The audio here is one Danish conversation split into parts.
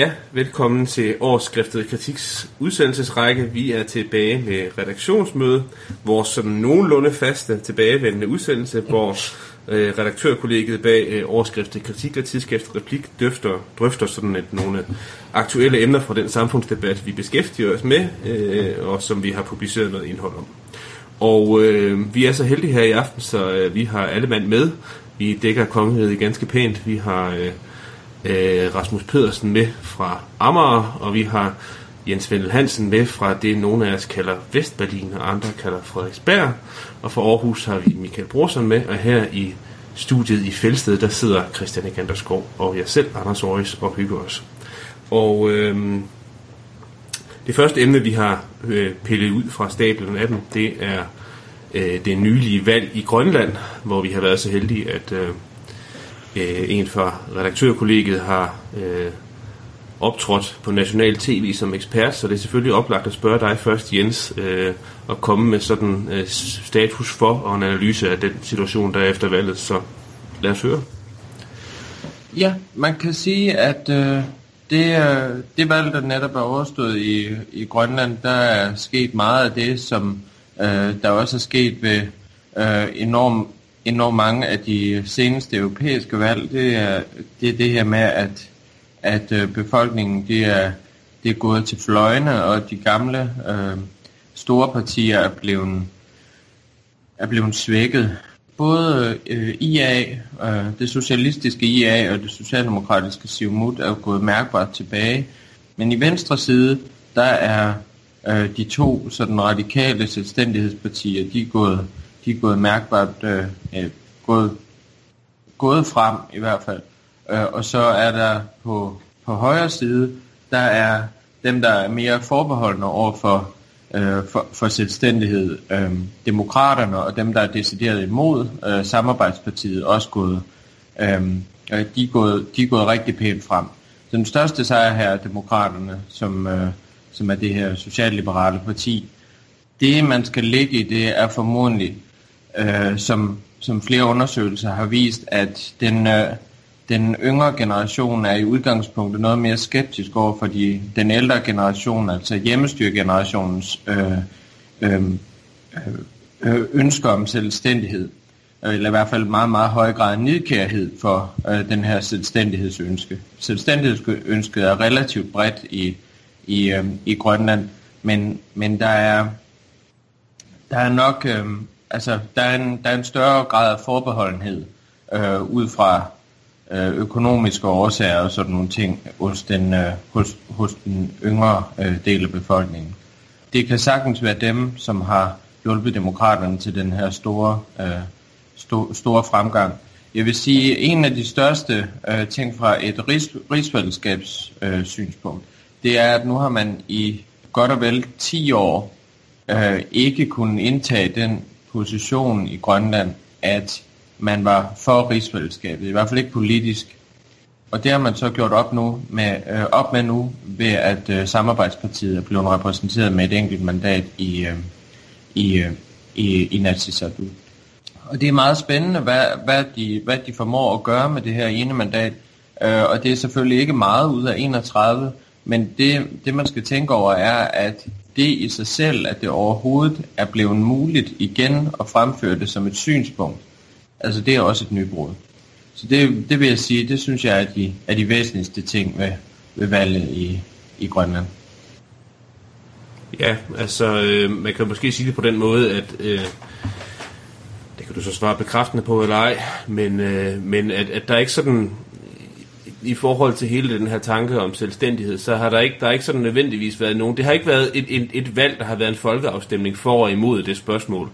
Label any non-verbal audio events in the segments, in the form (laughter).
Ja, velkommen til årsskriftet Kritiks udsendelsesrække. Vi er tilbage med redaktionsmøde, vores sådan nogenlunde faste tilbagevendende udsendelse, hvor øh, redaktørkollegiet bag øh, overskriftet Kritik og Tidsskrift Replik drøfter, drøfter sådan et, nogle aktuelle emner fra den samfundsdebat, vi beskæftiger os med, øh, og som vi har publiceret noget indhold om. Og øh, vi er så heldige her i aften, så øh, vi har alle mand med. Vi dækker kongeriget ganske pænt. Vi har... Øh, øh, Rasmus Pedersen med fra Amager, og vi har Jens Vendel Hansen med fra det, nogle af os kalder Vestberlin, og andre kalder Frederiksberg. Og fra Aarhus har vi Michael Brorsen med, og her i studiet i Fældsted, der sidder Christian Eganderskov og jeg selv, Anders Aarhus, og hygger os. Og øh, det første emne, vi har øh, pillet ud fra stablen af dem, det er øh, det nylige valg i Grønland, hvor vi har været så heldige, at øh, øh, en fra redaktørkollegiet har øh, optrådt på national tv som ekspert, så det er selvfølgelig oplagt at spørge dig først, Jens, øh, og komme med sådan øh, status for og en analyse af den situation, der er efter valget. Så lad os høre. Ja, man kan sige, at øh, det, øh, det valg, der netop er overstået i, i Grønland, der er sket meget af det, som øh, der også er sket ved øh, enormt enormt mange af de seneste europæiske valg, det er det, er det her med, at, at øh, befolkningen det er, det er gået til fløjene, og de gamle øh, store partier er blevet, er blevet svækket. Både øh, IA, øh, det socialistiske IA og det socialdemokratiske Siumut er gået mærkbart tilbage, men i venstre side, der er øh, de to sådan radikale selvstændighedspartier, de er gået de er gået mærkbart øh, øh, gået, gået frem i hvert fald. Øh, og så er der på, på højre side, der er dem, der er mere forbeholdende over for, øh, for, for selvstændighed. Øh, demokraterne og dem, der er decideret imod øh, samarbejdspartiet, også gået, øh, øh de, er gået, de er gået rigtig pænt frem. Den største sejr her er demokraterne, som, øh, som er det her socialliberale parti. Det, man skal ligge i, det er formodentlig øh, som, som flere undersøgelser har vist, at den, øh, den yngre generation er i udgangspunktet noget mere skeptisk over for de, den ældre generation, altså hjemmestyregenerationens øh, øh, øh, ønsker om selvstændighed, øh, eller i hvert fald meget, meget høj grad nidkærhed for øh, den her selvstændighedsønske. Selvstændighedsønsket er relativt bredt i, i, øh, i Grønland, men, men der er der er nok øh, altså, der er, en, der er en større grad af forbeholdenhed øh, ud fra øh, økonomiske årsager og sådan nogle ting hos den, øh, hos, hos den yngre øh, del af befolkningen. Det kan sagtens være dem, som har hjulpet demokraterne til den her store, øh, sto, store fremgang. Jeg vil sige, en af de største øh, ting fra et rigs, rigsfællesskabssynspunkt, øh, synspunkt, det er, at nu har man i godt og vel 10 år øh, ikke kunnet indtage den position i Grønland, at man var for rigsfællesskabet, i hvert fald ikke politisk. Og det har man så gjort op, nu med, øh, op med nu, ved at øh, samarbejdspartiet er blevet repræsenteret med et enkelt mandat i, øh, i, øh, i, i Natsisartut. Og det er meget spændende, hvad, hvad, de, hvad de formår at gøre med det her ene mandat. Øh, og det er selvfølgelig ikke meget ud af 31, men det, det man skal tænke over er, at det i sig selv, at det overhovedet er blevet muligt igen at fremføre det som et synspunkt, altså det er også et nybrud. Så det, det vil jeg sige, det synes jeg er de, er de væsentligste ting ved, ved valget i, i Grønland. Ja, altså øh, man kan måske sige det på den måde, at øh, det kan du så svare bekræftende på eller ej, men, øh, men at, at der er ikke sådan i forhold til hele den her tanke om selvstændighed, så har der ikke, der har ikke sådan nødvendigvis været nogen. Det har ikke været et, et, et valg, der har været en folkeafstemning for og imod det spørgsmål.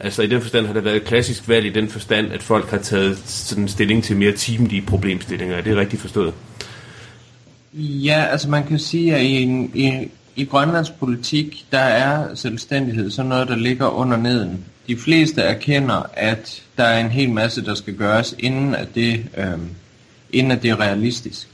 Altså i den forstand har det været et klassisk valg i den forstand, at folk har taget sådan stilling til mere timelige problemstillinger. Er det rigtigt forstået? Ja, altså man kan sige, at i, en, i, i Grønlands politik, der er selvstændighed sådan noget, der ligger under neden. De fleste erkender, at der er en hel masse, der skal gøres, inden at det øh, inden at det er realistisk.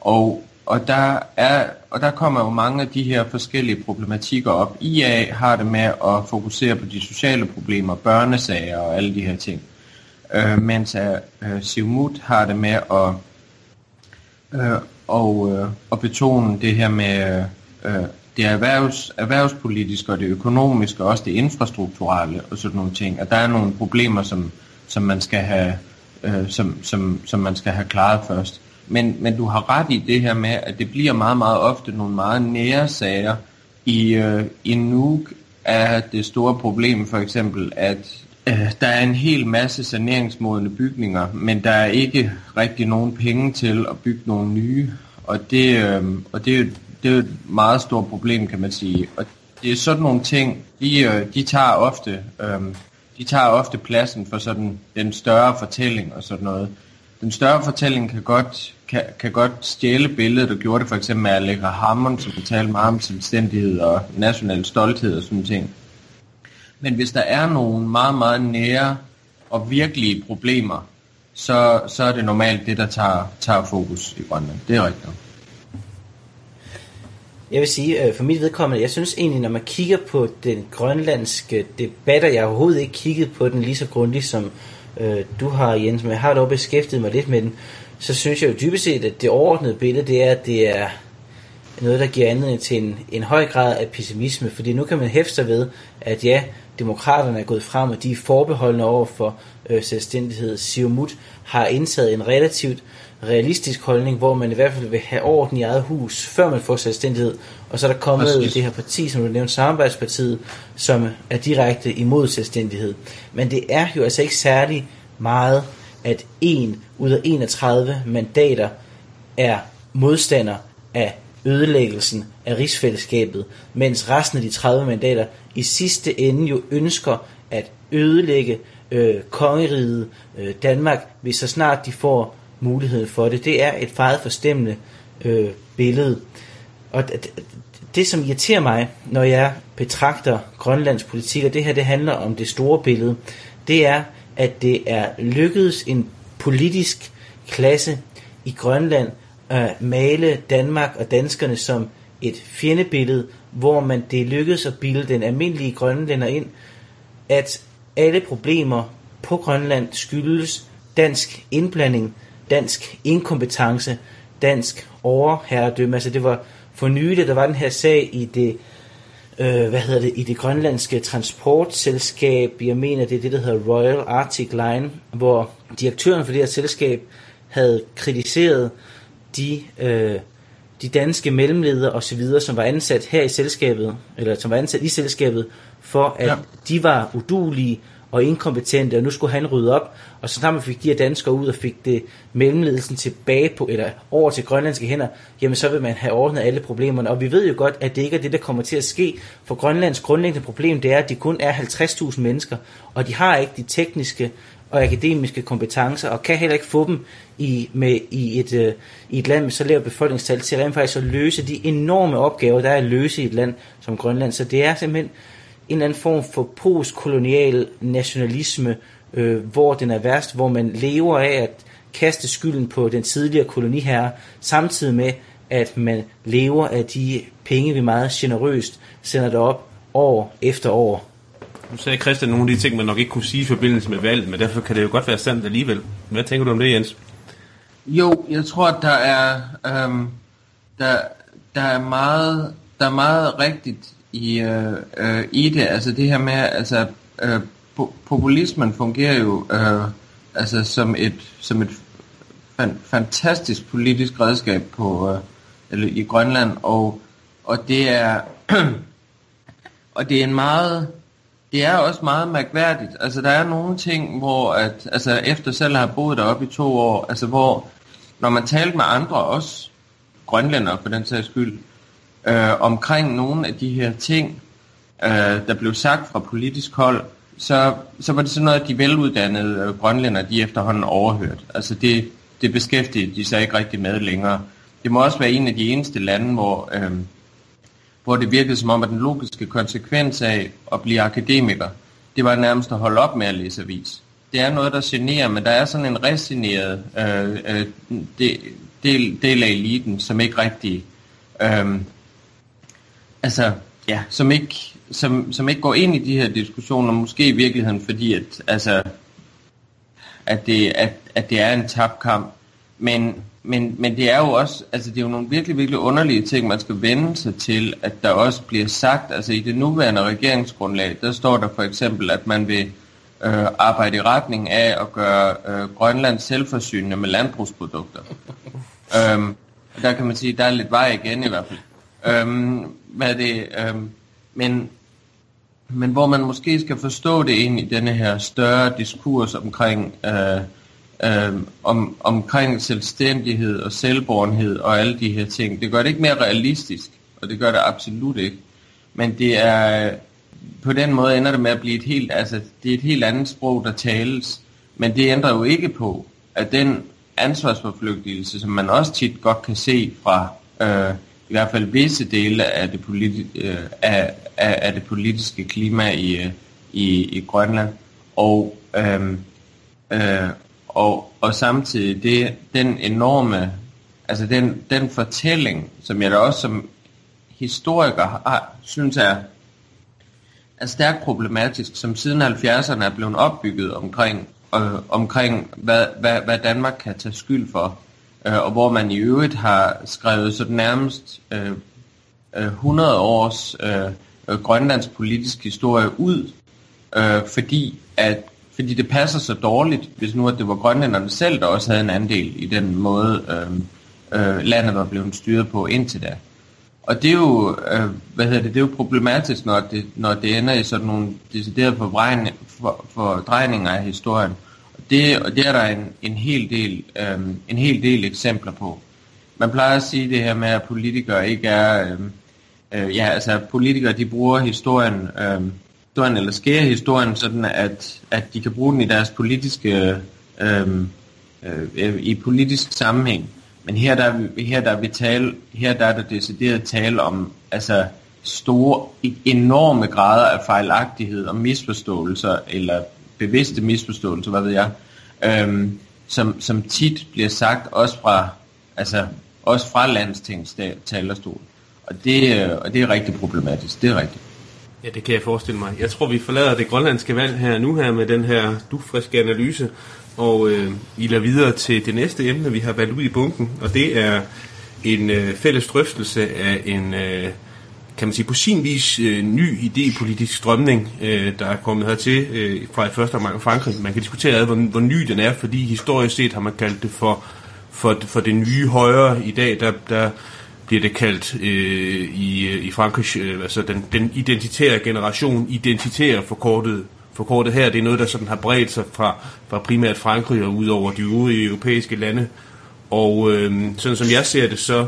Og, og, der er, og der kommer jo mange af de her forskellige problematikker op. IA har det med at fokusere på de sociale problemer, børnesager og alle de her ting. Øh, mens øh, Siumut har det med at, øh, og, øh, at betone det her med øh, det erhvervs, erhvervspolitiske og det økonomiske, og også det infrastrukturelle og sådan nogle ting. Og der er nogle problemer, som, som man skal have øh, som, som, som man skal have klaret først. Men, men du har ret i det her med, at det bliver meget, meget ofte nogle meget nære sager. I, øh, i Nuuk er det store problem for eksempel, at øh, der er en hel masse saneringsmodende bygninger, men der er ikke rigtig nogen penge til at bygge nogle nye. Og det, øh, og det, det er et meget stort problem, kan man sige. Og det er sådan nogle ting, de, øh, de tager ofte... Øh, de tager ofte pladsen for sådan den større fortælling og sådan noget. Den større fortælling kan godt, kan, kan godt stjæle billedet, og gjorde det for eksempel med Allegra Hammond, som talte meget om selvstændighed og national stolthed og sådan ting. Men hvis der er nogle meget, meget nære og virkelige problemer, så, så er det normalt det, der tager, tager fokus i Grønland. Det er rigtigt. Jeg vil sige, øh, for mit vedkommende, jeg synes egentlig, når man kigger på den grønlandske debat, og jeg har overhovedet ikke kigget på den lige så grundigt, som øh, du har, Jens, men jeg har dog beskæftiget mig lidt med den, så synes jeg jo dybest set, at det overordnede billede, det er, at det er noget, der giver anledning til en, en høj grad af pessimisme, fordi nu kan man hæfte sig ved, at ja, demokraterne er gået frem, og de er forbeholdende over for øh, selvstændighed. Siumut har indtaget en relativt realistisk holdning, hvor man i hvert fald vil have orden i eget hus, før man får selvstændighed. Og så er der kommet Præcis. det her parti, som du nævnte, Samarbejdspartiet, som er direkte imod selvstændighed. Men det er jo altså ikke særlig meget, at en ud af 31 mandater er modstander af ødelæggelsen af rigsfællesskabet, mens resten af de 30 mandater i sidste ende jo ønsker at ødelægge øh, kongeriget øh, Danmark, hvis så snart de får mulighed for det. Det er et meget forstemmende øh, billede. Og det, det, som irriterer mig, når jeg betragter Grønlands politik, og det her det handler om det store billede, det er, at det er lykkedes en politisk klasse i Grønland at male Danmark og danskerne som et fjendebillede, hvor man det lykkedes at bilde den almindelige grønlænder ind, at alle problemer på Grønland skyldes dansk indblanding, dansk inkompetence, dansk overherredømme. Altså det var for nylig, der var den her sag i det, øh, hvad hedder det, i det grønlandske transportselskab, jeg mener det er det, der hedder Royal Arctic Line, hvor direktøren for det her selskab havde kritiseret de, øh, de danske mellemledere og så videre, som var ansat her i selskabet, eller som var ansat i selskabet, for at ja. de var udulige og inkompetente, og nu skulle han rydde op, og så snart man fik de her danskere ud og fik det mellemledelsen tilbage på, eller over til grønlandske hænder, jamen så vil man have ordnet alle problemerne, og vi ved jo godt, at det ikke er det, der kommer til at ske, for Grønlands grundlæggende problem, det er, at de kun er 50.000 mennesker, og de har ikke de tekniske og akademiske kompetencer, og kan heller ikke få dem i, med, i, et, øh, i et land med så lavt befolkningstal til rent faktisk at løse de enorme opgaver, der er at løse i et land som Grønland. Så det er simpelthen en eller anden form for postkolonial nationalisme, øh, hvor den er værst, hvor man lever af at kaste skylden på den tidligere koloniherre, samtidig med, at man lever af de penge, vi meget generøst sender derop år efter år. Nu sagde Christian nogle af de ting, man nok ikke kunne sige i forbindelse med valget, men derfor kan det jo godt være sandt alligevel. Hvad tænker du om det, Jens? Jo, jeg tror, at der er, øhm, der, der er meget, der er meget rigtigt i, øh, øh, i det. Altså det her med, altså øh, populismen fungerer jo øh, altså som et, som et fan, fantastisk politisk redskab på, øh, eller i Grønland, og, og det er (clears throat) og det er en meget det er også meget mærkværdigt. Altså der er nogle ting, hvor at, altså efter selv har boet deroppe i to år, altså hvor når man talte med andre, også grønlændere for den sags skyld, øh, omkring nogle af de her ting, øh, der blev sagt fra politisk hold, så, så var det sådan noget, at de veluddannede øh, grønlænder, de efterhånden overhørt. Altså det, det beskæftigede de sig ikke rigtig med længere. Det må også være en af de eneste lande, hvor, øh, hvor det virkede som om, at den logiske konsekvens af at blive akademiker, det var nærmest at holde op med at læse avis. Det er noget, der generer, men der er sådan en resigneret øh, øh, del, del af eliten, som ikke rigtig øh, altså, ja, som ikke, som, som ikke går ind i de her diskussioner, måske i virkeligheden fordi, at, altså, at, det, at, at det er en tabt kamp. men, men, men det er jo også, altså det er jo nogle virkelig, virkelig underlige ting, man skal vende sig til, at der også bliver sagt, altså i det nuværende regeringsgrundlag, der står der for eksempel, at man vil øh, arbejde i retning af at gøre øh, Grønland selvforsynende med landbrugsprodukter. (laughs) øhm, der kan man sige, der er lidt vej igen i hvert fald. Øhm, hvad det, øhm, men, men hvor man måske skal forstå det ind i denne her større diskurs omkring, øh, øh, om, omkring selvstændighed og selvbornhed og alle de her ting. Det gør det ikke mere realistisk, og det gør det absolut ikke. Men det er, på den måde ender det med at blive et helt, altså det er et helt andet sprog, der tales. Men det ændrer jo ikke på, at den ansvarsforflygtigelse, som man også tit godt kan se fra øh, i hvert fald visse dele af det, politi- øh, af, af, af det politiske klima i, øh, i, i Grønland, og, øh, øh, og, og samtidig det, den enorme, altså den, den fortælling, som jeg da også som historiker har, synes er, er stærkt problematisk, som siden 70'erne er blevet opbygget omkring, øh, omkring hvad, hvad, hvad Danmark kan tage skyld for, Øh, og hvor man i øvrigt har skrevet sådan nærmest øh, øh 100 års øh, øh Grønlands politisk historie ud, øh, fordi at fordi det passer så dårligt, hvis nu at det var grønlænderne selv, der også havde en andel i den måde, øh, øh, landet var blevet styret på indtil da. Og det er jo, øh, hvad hedder det, det er jo problematisk, når det, når det ender i sådan nogle deciderede for, fordrejninger af historien. Øh, det, det er der en, en, hel del, øhm, en hel del eksempler på. Man plejer at sige det her med, at politikere ikke er... Øhm, øh, ja, altså politikere, de bruger historien... øhm, historien, eller skærer historien, sådan at, at de kan bruge den i deres politiske, Øhm, øh, i politisk sammenhæng. Men her der, her der vi tale, her der er der decideret tale om altså store, enorme grader af fejlagtighed og misforståelser, eller bevidste misforståelser, hvad ved jeg, øhm, som, som tit bliver sagt også fra, altså, også fra landstings talerstol. Og det, øh, og det er rigtig problematisk, det er rigtigt. Ja, det kan jeg forestille mig. Jeg tror, vi forlader det grønlandske valg her nu her med den her dufriske analyse, og øh, I lader videre til det næste emne, vi har valgt ud i bunken, og det er en øh, fælles drøftelse af en, øh, kan man sige, på sin vis øh, ny idépolitisk strømning, øh, der er kommet hertil øh, fra i første omgang Frankrig. Man kan diskutere, hvor, hvor ny den er, fordi historisk set har man kaldt det for, for, for det nye højre. I dag, der, der bliver det kaldt øh, i, i Frankrig, øh, altså den, den identitære generation, identitære forkortet, forkortet her, det er noget, der sådan har bredt sig fra, fra primært Frankrig og ud over de øvrige europæiske lande. Og øh, sådan som jeg ser det, så øh,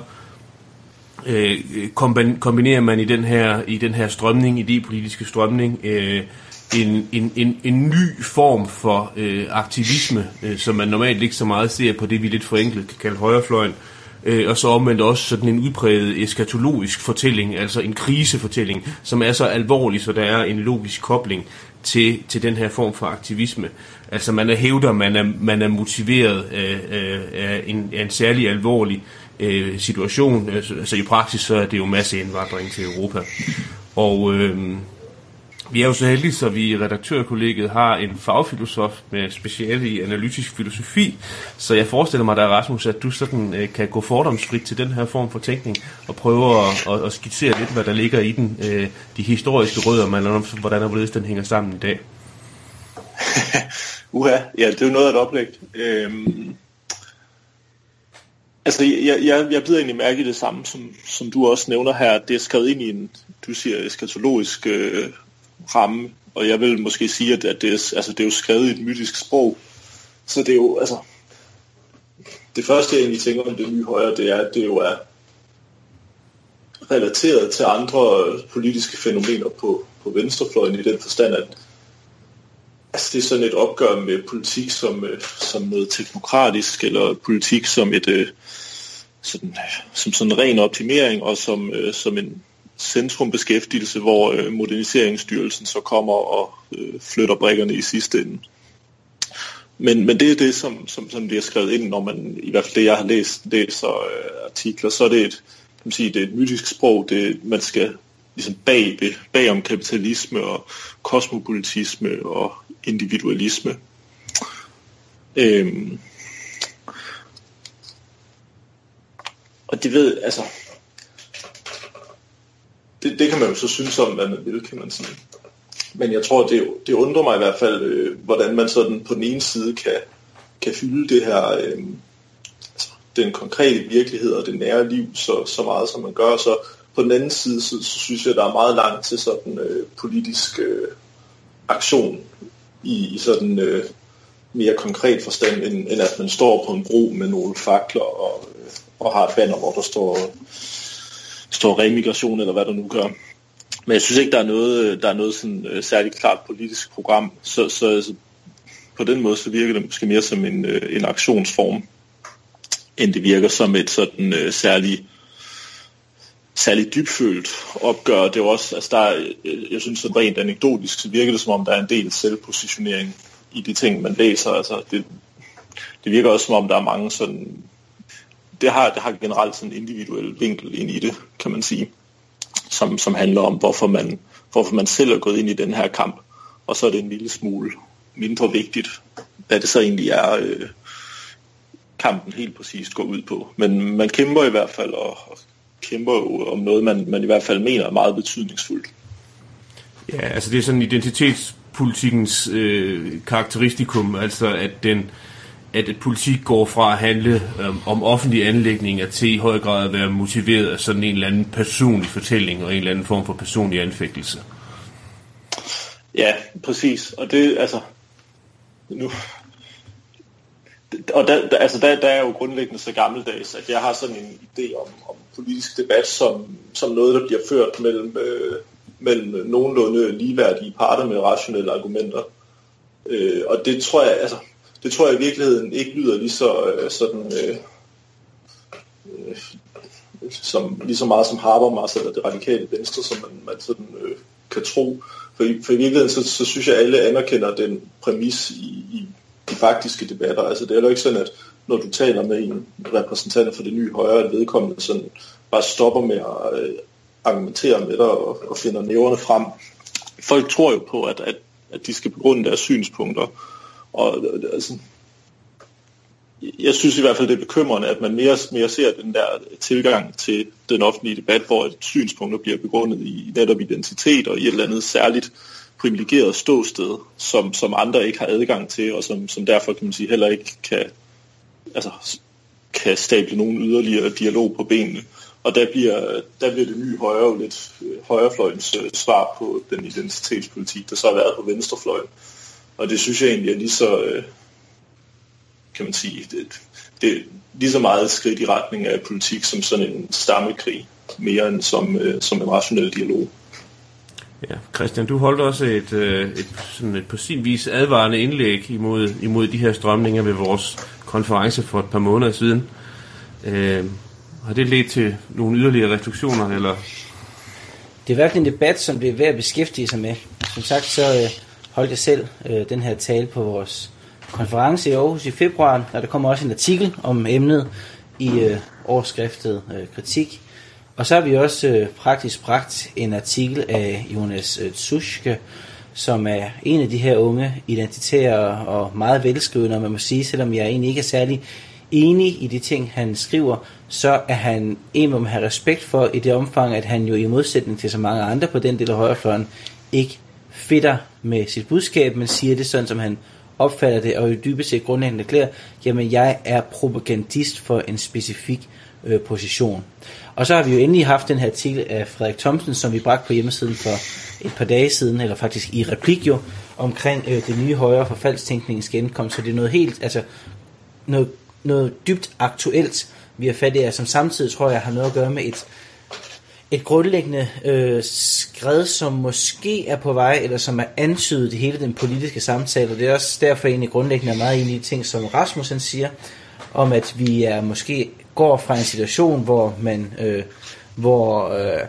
øh, kombinerer man i den her, i den her strømning, i det politiske strømning, øh, en, en, en, en ny form for øh, aktivisme, øh, som man normalt ikke så meget ser på det, vi lidt forenklet kan kalde højrefløjen, øh, og så omvendt også sådan en udpræget eskatologisk fortælling, altså en krisefortælling, som er så alvorlig, så der er en logisk kobling til, til den her form for aktivisme. Altså man er hævder, man er, man er motiveret af, af, en, af en særlig alvorlig øh, Øh, situation. Altså, altså i praksis så er det jo masseindvandring til Europa. Og øh, vi er jo så heldige, så vi i redaktørkollegiet har en fagfilosof med speciale i analytisk filosofi, så jeg forestiller mig der, Rasmus, at du sådan øh, kan gå fordomsfrit til den her form for tænkning og prøve at, at, at skitsere lidt, hvad der ligger i den, øh, de historiske rødder, men hvordan og hvorledes den hænger sammen i dag. (laughs) Uha, ja, det er jo noget af et oplæg. Øhm, altså, jeg, jeg, jeg bider egentlig mærke i det samme, som, som du også nævner her. Det er skrevet ind i en, du siger, eskatologisk øh, ramme, og jeg vil måske sige, at, at det, er, altså, det er jo skrevet i et mytisk sprog, så det er jo, altså, det første jeg egentlig tænker om det nye højre, det er, at det jo er relateret til andre politiske fænomener på, på venstrefløjen i den forstand, at altså, det er sådan et opgør med politik som, øh, som noget teknokratisk, eller politik som et øh, sådan, som sådan en ren optimering, og som, øh, som en centrumbeskæftigelse, hvor Moderniseringsstyrelsen så kommer og flytter brækkerne i sidste ende. Men, men det er det, som, som, som det er skrevet ind, når man, i hvert fald det, jeg har læst, læser øh, artikler, så er det et, kan man sige, det er et mytisk sprog, det, man skal ligesom bag, bag om kapitalisme og kosmopolitisme og individualisme. Øhm, og det ved, altså, det, det kan man jo så synes om, hvad man vil, kan man sige. Men jeg tror, det, det undrer mig i hvert fald, øh, hvordan man sådan på den ene side kan, kan fylde det her, øh, altså, den konkrete virkelighed og det nære liv så, så meget, som man gør. Så på den anden side, så, så synes jeg, der er meget langt til sådan øh, politisk øh, aktion i, i sådan øh, mere konkret forstand, end, end at man står på en bro med nogle fakler og, øh, og har et banner, hvor der står, står remigration, eller hvad der nu gør. Men jeg synes ikke, der er noget, øh, der er noget sådan, øh, særligt klart politisk program, så, så altså, på den måde så virker det måske mere som en, øh, en aktionsform, end det virker som et sådan øh, særligt særlig dybfølt opgør. Det er også, altså der øh, jeg synes at rent anekdotisk, så virker det som om, der er en del selvpositionering i de ting, man læser. Altså det, det virker også som om, der er mange sådan, det har, det har generelt sådan en individuel vinkel ind i det, kan man sige, som, som handler om, hvorfor man, hvorfor man selv er gået ind i den her kamp, og så er det en lille smule mindre vigtigt, hvad det så egentlig er, øh, kampen helt præcist går ud på. Men man kæmper i hvert fald, og, og kæmper jo om noget, man, man i hvert fald mener er meget betydningsfuldt. Ja, altså det er sådan identitetspolitikkens øh, karakteristikum, altså at den at et politik går fra at handle øh, om offentlige anlægninger til i høj grad at være motiveret af sådan en eller anden personlig fortælling og en eller anden form for personlig anfægtelse. Ja, præcis. Og det, altså, nu, og der, der, altså der, der er jo grundlæggende så gammeldags, at jeg har sådan en idé om, om politisk debat som, som noget, der bliver ført mellem, øh, mellem nogenlunde ligeværdige parter med rationelle argumenter. Øh, og det tror jeg, altså, det tror jeg i virkeligheden ikke lyder lige så øh, sådan, øh, øh, som, lige så meget som Habermas eller det radikale venstre, som man, man sådan, øh, kan tro. For i, for i virkeligheden, så, så synes jeg, at alle anerkender den præmis i, i de faktiske debatter. Altså det er jo ikke sådan, at når du taler med en repræsentant for det nye højre, at vedkommende sådan bare stopper med at øh, argumentere med dig og, og finder næverne frem. Folk tror jo på, at, at, at de skal begrunde deres synspunkter. Og øh, altså, jeg synes i hvert fald, det er bekymrende, at man mere, mere ser den der tilgang til den offentlige debat, hvor synspunkter bliver begrundet i netop identitet og i et eller andet særligt privilegeret ståsted, som, som andre ikke har adgang til, og som, som derfor kan man sige heller ikke kan, altså, kan stable nogen yderligere dialog på benene. Og der bliver, der bliver det nye højre jo lidt øh, højrefløjens øh, svar på den identitetspolitik, der så har været på venstrefløjen. Og det synes jeg egentlig er lige så, øh, kan man sige, det, det er lige så meget et skridt i retning af politik som sådan en stammekrig, mere end som, øh, som en rationel dialog. Ja, Christian, du holdt også et, øh, et, sådan et på sin vis advarende indlæg imod, imod de her strømninger ved vores konference for et par måneder siden. Øh, har det ledt til nogle yderligere refleksioner, eller? Det er virkelig en debat, som det er værd at beskæftige sig med. Som sagt, så øh, holdt jeg selv øh, den her tale på vores konference i Aarhus i februar, og der kommer også en artikel om emnet i øh, overskriftet øh, Kritik. Og så har vi også øh, praktisk bragt en artikel af Jonas øh, som er en af de her unge identitære og meget velskrivende, man må sige, selvom jeg egentlig ikke er særlig enig i de ting, han skriver, så er han en, man har respekt for i det omfang, at han jo i modsætning til så mange andre på den del af højrefløjen, ikke fitter med sit budskab, men siger det sådan, som han opfatter det, og i dybest set grundlæggende klæder, jamen jeg er propagandist for en specifik øh, position. Og så har vi jo endelig haft den her artikel af Frederik Thomsen, som vi bragte på hjemmesiden for et par dage siden, eller faktisk i replik jo, omkring øh, det nye højre forfaldstænkningens genkomst. Så det er noget helt, altså noget, noget dybt aktuelt, vi har fat i, som samtidig tror jeg har noget at gøre med et, et grundlæggende øh, skred, som måske er på vej, eller som er antydet i hele den politiske samtale, og det er også derfor egentlig grundlæggende er meget enig i ting, som Rasmussen siger, om at vi er måske går fra en situation, hvor man, øh, hvor øh,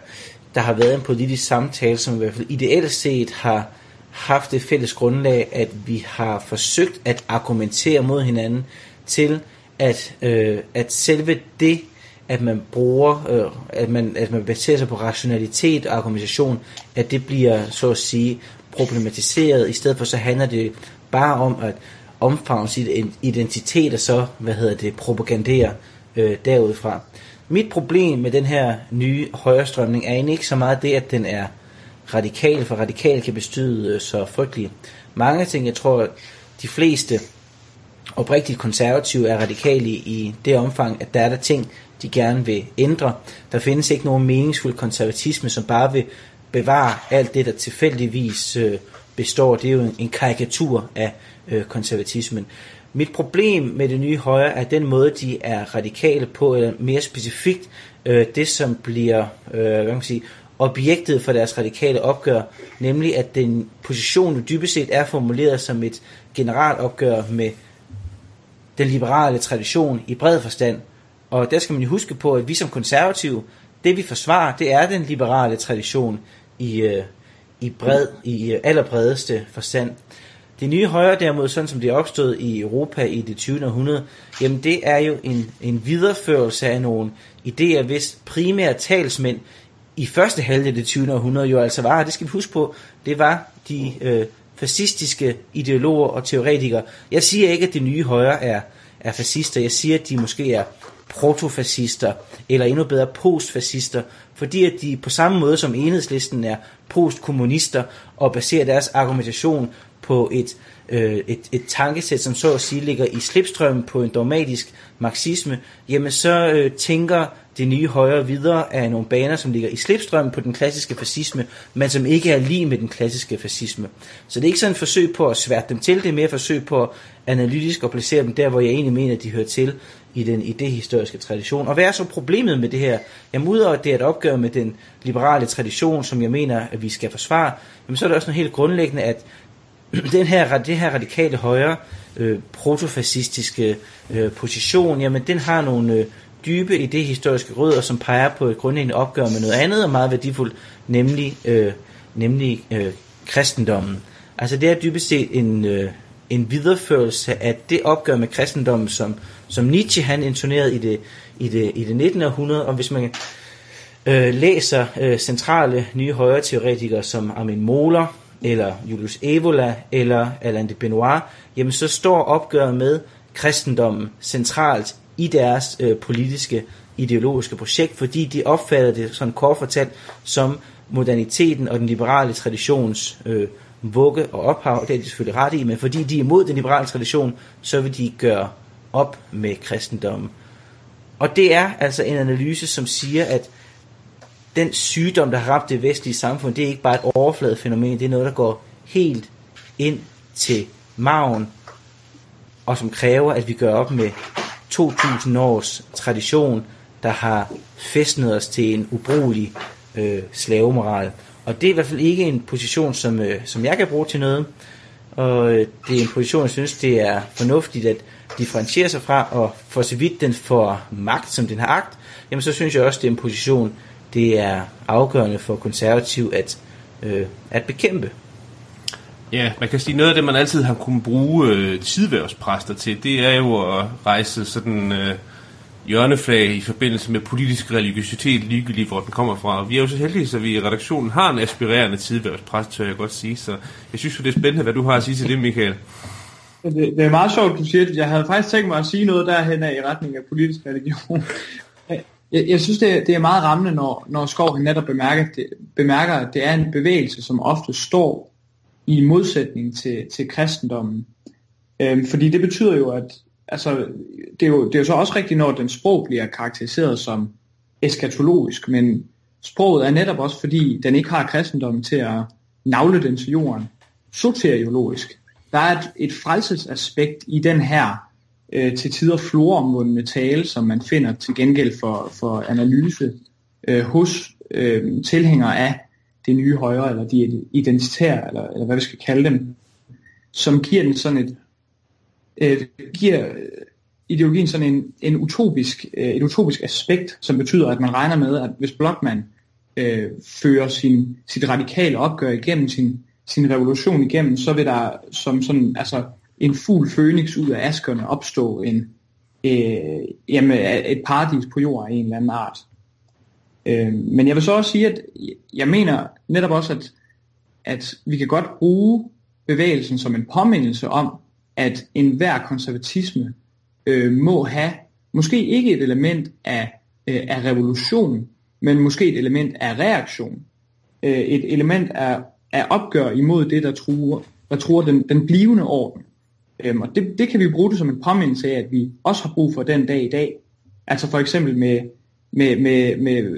der har været en politisk samtale, som i hvert fald ideelt set har haft det fælles grundlag, at vi har forsøgt at argumentere mod hinanden til, at, øh, at selve det, at man bruger, øh, at, man, at man baserer sig på rationalitet og argumentation, at det bliver, så at sige, problematiseret. I stedet for så handler det bare om at omfavne sit identitet og så, hvad hedder det, propagandere øh, derudfra. mit problem med den her nye højrestrømning er egentlig ikke så meget det, at den er radikal, for radikal kan bestyde øh, så frygteligt mange ting. Jeg tror, de fleste oprigtigt konservative er radikale i det omfang, at der er der ting, de gerne vil ændre. Der findes ikke nogen meningsfuld konservatisme, som bare vil bevare alt det, der tilfældigvis øh, består. Det er jo en, karikatur af øh, konservatismen. Mit problem med det nye højre er den måde, de er radikale på, eller mere specifikt øh, det, som bliver øh, hvad kan man sige, objektet for deres radikale opgør, nemlig at den position jo dybest set er formuleret som et generalopgør med den liberale tradition i bred forstand. Og der skal man jo huske på, at vi som konservative, det vi forsvarer, det er den liberale tradition i, øh, i, bred, i allerbredeste forstand. Det nye højre derimod, sådan som det er opstået i Europa i det 20. århundrede, jamen det er jo en, en videreførelse af nogle idéer, hvis primære talsmænd i første halvdel af det 20. århundrede jo altså var, det skal vi huske på, det var de øh, fascistiske ideologer og teoretikere. Jeg siger ikke, at det nye højre er, er fascister, jeg siger, at de måske er protofascister, eller endnu bedre postfascister, fordi at de på samme måde som enhedslisten er postkommunister og baserer deres argumentation på et, øh, et, et tankesæt, som så at sige ligger i slipstrømmen på en dogmatisk marxisme, jamen så øh, tænker det nye højre videre af nogle baner, som ligger i slipstrømmen på den klassiske fascisme, men som ikke er lige med den klassiske fascisme. Så det er ikke sådan et forsøg på at sværte dem til, det er mere et forsøg på at analytisk at placere dem der, hvor jeg egentlig mener, at de hører til i den idehistoriske tradition. Og hvad er så problemet med det her? Jamen udover at det er et opgør med den liberale tradition, som jeg mener, at vi skal forsvare, jamen så er det også noget helt grundlæggende, at (clears throat) den her, det her radikale højre øh, protofascistiske øh, position, jamen den har nogle øh, dybe idehistoriske rødder, som peger på et grundlæggende opgør med noget andet og meget værdifuldt, nemlig, øh, nemlig øh, kristendommen. Altså det er dybest set en, øh, en videreførelse af det opgør med kristendommen, som, som Nietzsche han intonerede i det, i det, i det 19. århundrede, og hvis man øh, læser øh, centrale nye højre teoretikere som Armin Mohler, eller Julius Evola, eller Alain de Benoit, jamen så står opgøret med kristendommen centralt i deres øh, politiske ideologiske projekt, fordi de opfatter det sådan kort fortalt som moderniteten og den liberale traditions øh, vugge og ophav, det er de selvfølgelig ret i, men fordi de er imod den liberale tradition, så vil de gøre op med kristendommen. Og det er altså en analyse, som siger, at den sygdom, der har ramt det vestlige samfund, det er ikke bare et overfladefænomen, det er noget, der går helt ind til maven, og som kræver, at vi gør op med 2000 års tradition, der har festnet os til en ubrugelig øh, slavemoral. Og det er i hvert fald ikke en position, som, øh, som jeg kan bruge til noget. Og øh, det er en position, jeg synes, det er fornuftigt at differentiere sig fra, og for så vidt den får magt, som den har agt, jamen så synes jeg også, det er en position, det er afgørende for konservativ at, øh, at bekæmpe. Ja, man kan sige, noget af det, man altid har kunnet bruge øh, tidværvspræster til, det er jo at rejse sådan øh, hjørneflag i forbindelse med politisk religiøsitet, ligegyldigt hvor den kommer fra. Og vi er jo så heldige, så vi i redaktionen har en aspirerende tidværvspræst, tør jeg godt sige. Så jeg synes jo, det er spændende, hvad du har at sige til det, Michael. Det, det er meget sjovt, du siger det. Jeg havde faktisk tænkt mig at sige noget derhen af i retning af politisk religion. (laughs) Jeg, jeg synes, det er, det er meget rammende, når, når Skov netop bemærker, det, bemærker, at det er en bevægelse, som ofte står i modsætning til, til kristendommen. Øhm, fordi det betyder jo, at altså, det, er jo, det er jo så også rigtigt, når den sprog bliver karakteriseret som eskatologisk, men sproget er netop også, fordi den ikke har kristendommen til at navle den til jorden, soteriologisk. Der er et, et frelsesaspekt i den her øh, til tider floromvundne tale, som man finder til gengæld for, for analyse øh, hos øh, tilhængere af det nye højre, eller de identitære, eller, eller hvad vi skal kalde dem, som giver den sådan et, øh, giver øh, ideologien sådan en, en utopisk, øh, et utopisk aspekt, som betyder, at man regner med, at hvis Blockman øh, fører sin, sit radikale opgør igennem, sin, sin revolution igennem, så vil der som sådan, altså en fugl fønix ud af askerne opstå en, øh, jamen, et paradis på jord af en eller anden art. Øh, men jeg vil så også sige, at jeg mener netop også, at, at vi kan godt bruge bevægelsen som en påmindelse om, at enhver konservatisme øh, må have måske ikke et element af øh, af revolution, men måske et element af reaktion. Øh, et element af, af opgør imod det, der truer, der truer den, den blivende orden. Øhm, og det, det kan vi bruge det som en påmindelse af, at vi også har brug for den dag i dag. Altså for eksempel med, med, med, med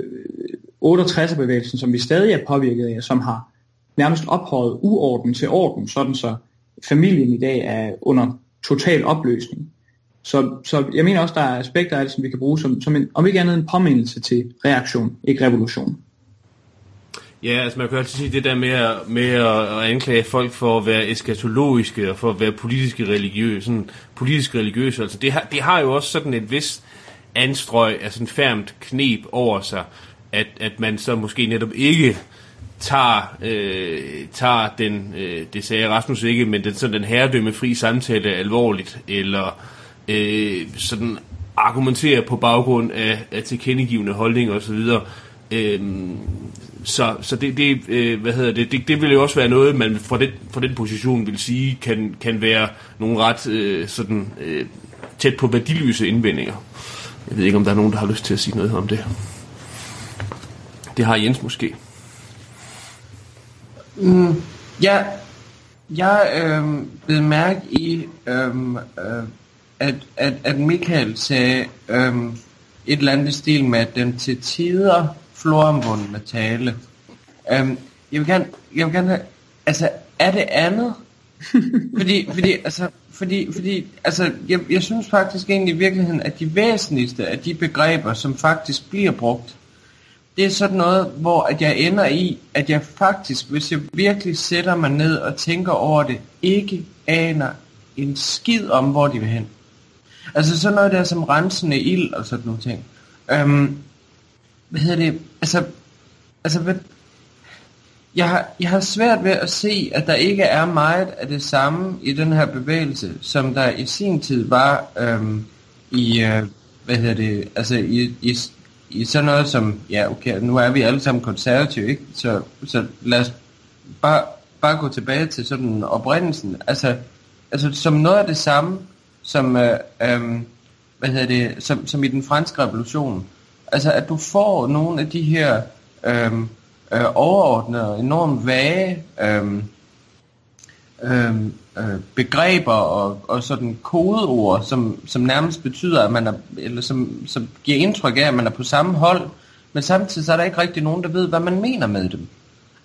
68-bevægelsen, som vi stadig er påvirket af, som har nærmest ophøjet uorden til orden, sådan så familien i dag er under total opløsning. Så, så jeg mener også, der er aspekter af det, som vi kan bruge som, som en, om ikke andet en påmindelse til reaktion, ikke revolution. Ja, altså man kan altid sige det der med at, med at anklage folk for at være eskatologiske og for at være politiske religiøse, sådan politisk religiøse. Altså det har, det har jo også sådan et vist anstrøg af sådan færmt knep over sig, at, at man så måske netop ikke tager, øh, tager den, øh, det sagde Rasmus ikke, men den, sådan den herredømme fri samtale alvorligt, eller øh, sådan argumenterer på baggrund af, af tilkendegivende holdninger osv., øh, så så det, det, øh, hvad hedder det, det, det vil jo også være noget, man fra den, fra den position vil sige, kan, kan være nogle ret øh, sådan, øh, tæt på værdiløse indvendinger. Jeg ved ikke, om der er nogen, der har lyst til at sige noget om det. Det har Jens måske. Mm, ja, jeg øh, blev mærke i, øh, øh, at, at, at Michael sagde øh, et eller andet stil med, at den til tider floromvundne tale. Um, jeg vil gerne, jeg vil gerne have, altså, er det andet? (laughs) fordi, fordi, altså, fordi, fordi, altså, jeg, jeg synes faktisk egentlig i virkeligheden, at de væsentligste af de begreber, som faktisk bliver brugt, det er sådan noget, hvor at jeg ender i, at jeg faktisk, hvis jeg virkelig sætter mig ned og tænker over det, ikke aner en skid om, hvor de vil hen. Altså sådan noget der som rensende ild og sådan nogle ting. Øhm, hvad hedder det, altså, altså hvad, jeg, har, jeg har svært ved at se, at der ikke er meget af det samme i den her bevægelse, som der i sin tid var øhm, i, øh, hvad hedder det, altså i, i, i sådan noget som, ja okay, nu er vi alle sammen konservative, ikke? Så, så lad os bare, bare gå tilbage til sådan oprindelsen, altså, altså som noget af det samme, som, øh, øh, hvad hedder det, som, som i den franske revolution, Altså at du får nogle af de her øh, øh, overordnede, enormt vage øh, Øhm, øh, begreber og, og sådan kodeord, som, som nærmest betyder, at man er, eller som, som giver indtryk af, at man er på samme hold, men samtidig så er der ikke rigtig nogen, der ved, hvad man mener med dem.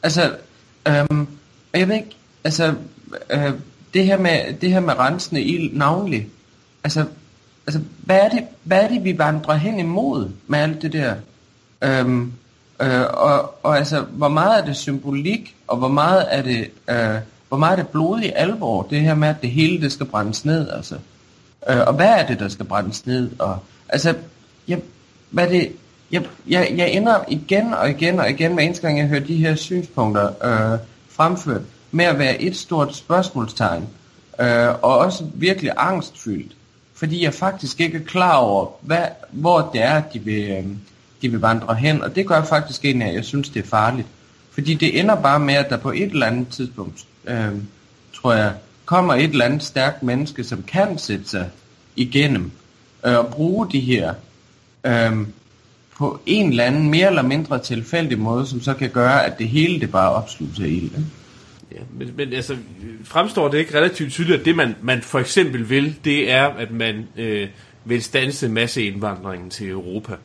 Altså, øh, jeg ved ikke, altså, øh, det her med, det her med rensende ild navnlig, altså, altså, hvad er, det, hvad er det, vi vandrer hen imod med alt det der? Øhm, øh, og, og altså, hvor meget er det symbolik, og hvor meget er det, øh, hvor meget er det blodig alvor, det her med, at det hele det skal brændes ned, altså. Øh, og hvad er det, der skal brændes ned? Og, altså, jeg, hvad det, jeg, jeg, jeg ender igen og igen og igen med eneste gang, jeg hører de her synspunkter øh, fremført, med at være et stort spørgsmålstegn, øh, og også virkelig angstfyldt fordi jeg faktisk ikke er klar over, hvad, hvor det er, de vil, øh, de vil vandre hen, og det gør faktisk egentlig, at jeg synes, det er farligt. Fordi det ender bare med, at der på et eller andet tidspunkt, øh, tror jeg, kommer et eller andet stærkt menneske, som kan sætte sig igennem øh, og bruge de her øh, på en eller anden mere eller mindre tilfældig måde, som så kan gøre, at det hele det bare opsluges af ild. Ja, men, men altså, fremstår det ikke relativt tydeligt, at det man, man for eksempel vil, det er, at man øh, vil stanse masseindvandringen til Europa?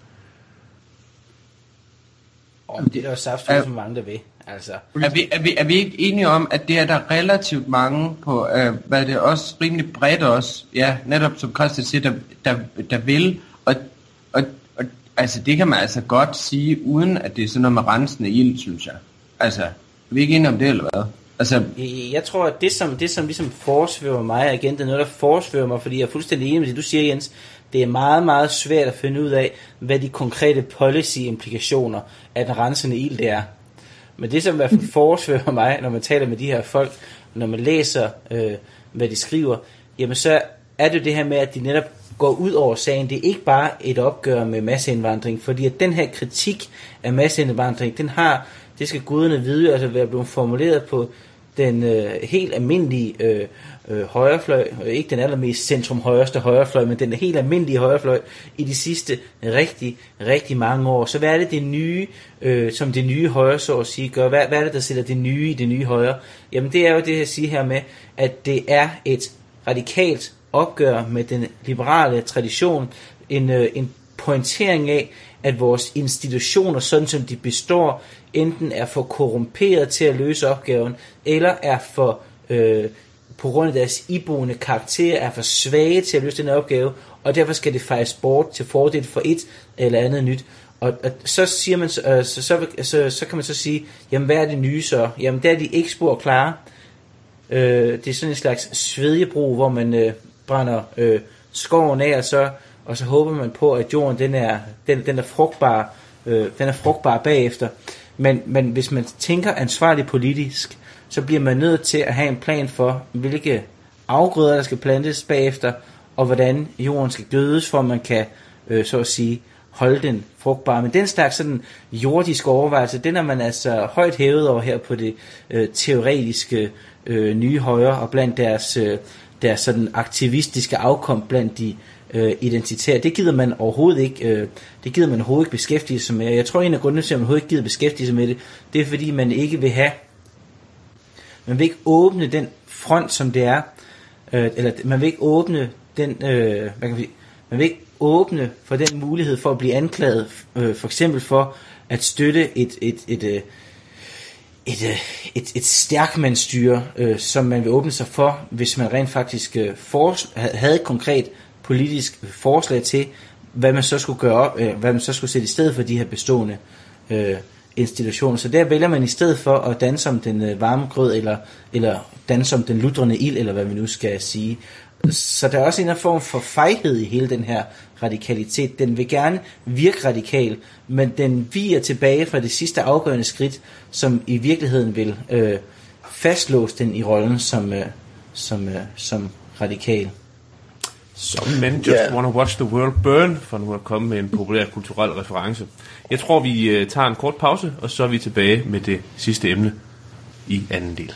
Oh, det er der jo saftsus, som mange der vil. Altså. Er, vi, er, vi, er vi ikke enige om, at det er der relativt mange på, øh, hvad det også rimelig bredt også, ja, netop som Christian siger, der, der, der vil, og, og, og altså det kan man altså godt sige, uden at det er sådan noget med rensende ild, synes jeg. Altså, er vi ikke enige om det, eller hvad? Altså, jeg tror, at det som, det, som ligesom forsvæver mig, igen, det er noget, der forsvæver mig, fordi jeg er fuldstændig enig med det, du siger, Jens. Det er meget, meget svært at finde ud af, hvad de konkrete policy-implikationer af den rensende ild det er. Men det, som i hvert fald (laughs) forsvæver mig, når man taler med de her folk, når man læser, øh, hvad de skriver, jamen så er det det her med, at de netop går ud over sagen. Det er ikke bare et opgør med masseindvandring, fordi at den her kritik af masseindvandring, den har, det skal guderne vide, altså være blevet formuleret på den øh, helt almindelige øh, øh, højrefløj, øh, ikke den allermest centrum højreste højrefløj, men den helt almindelige højrefløj i de sidste rigtig, rigtig mange år. Så hvad er det det nye, øh, som det nye højre så at sige gør? Hvad, hvad er det, der sætter det nye i det nye højre? Jamen det er jo det, jeg siger her med, at det er et radikalt opgør med den liberale tradition, en, øh, en pointering af, at vores institutioner, sådan som de består, enten er for korrumperet til at løse opgaven, eller er for, øh, på grund af deres iboende karakter, er for svage til at løse den opgave, og derfor skal det fejres bort til fordel for et eller andet nyt. Og, og så siger man, øh, så, så, så, så kan man så sige, jamen hvad er det nye så? Jamen der er de ikke spor klare. Øh, det er sådan en slags svedjebrug, hvor man øh, brænder øh, skoven af, og så, og så håber man på, at jorden den er, den, den er frugtbar, øh, den er frugtbar bagefter. Men, men hvis man tænker ansvarligt politisk, så bliver man nødt til at have en plan for, hvilke afgrøder, der skal plantes bagefter, og hvordan jorden skal gødes, for man kan, øh, så at sige, holde den frugtbar. Men den slags sådan jordiske overvejelse, den er man altså højt hævet over her på det øh, teoretiske øh, nye højre, og blandt deres, øh, deres sådan aktivistiske afkom blandt de øh, identitær. Det gider man overhovedet ikke, øh, det gider man overhovedet ikke beskæftige sig med. Jeg tror, en af grundene til, at man overhovedet ikke gider beskæftige sig med det, det er fordi, man ikke vil have, man vil ikke åbne den front, som det er, øh, eller man vil ikke åbne den, øh, hvad kan vi, man vil ikke åbne for den mulighed for at blive anklaget, øh, for eksempel for at støtte et, et, et, øh, et, et, et, et stærkmandsstyre, øh, som man vil åbne sig for, hvis man rent faktisk øh, for, havde et konkret politisk forslag til, hvad man så skulle gøre op, øh, hvad man så skulle sætte i stedet for de her bestående øh, institutioner. Så der vælger man i stedet for at danse om den øh, varme grød, eller, eller danse om den lutrende ild, eller hvad vi nu skal sige. Så der er også en form for fejhed i hele den her radikalitet. Den vil gerne virke radikal, men den viger tilbage fra det sidste afgørende skridt, som i virkeligheden vil øh, fastlåse den i rollen som, øh, som, øh, som radikal. Some men just Ja. wanna watch the world burn, for nu at komme med en populær kulturel reference. Jeg tror, vi øh, tager en kort pause, og så er vi tilbage med det sidste emne i anden del.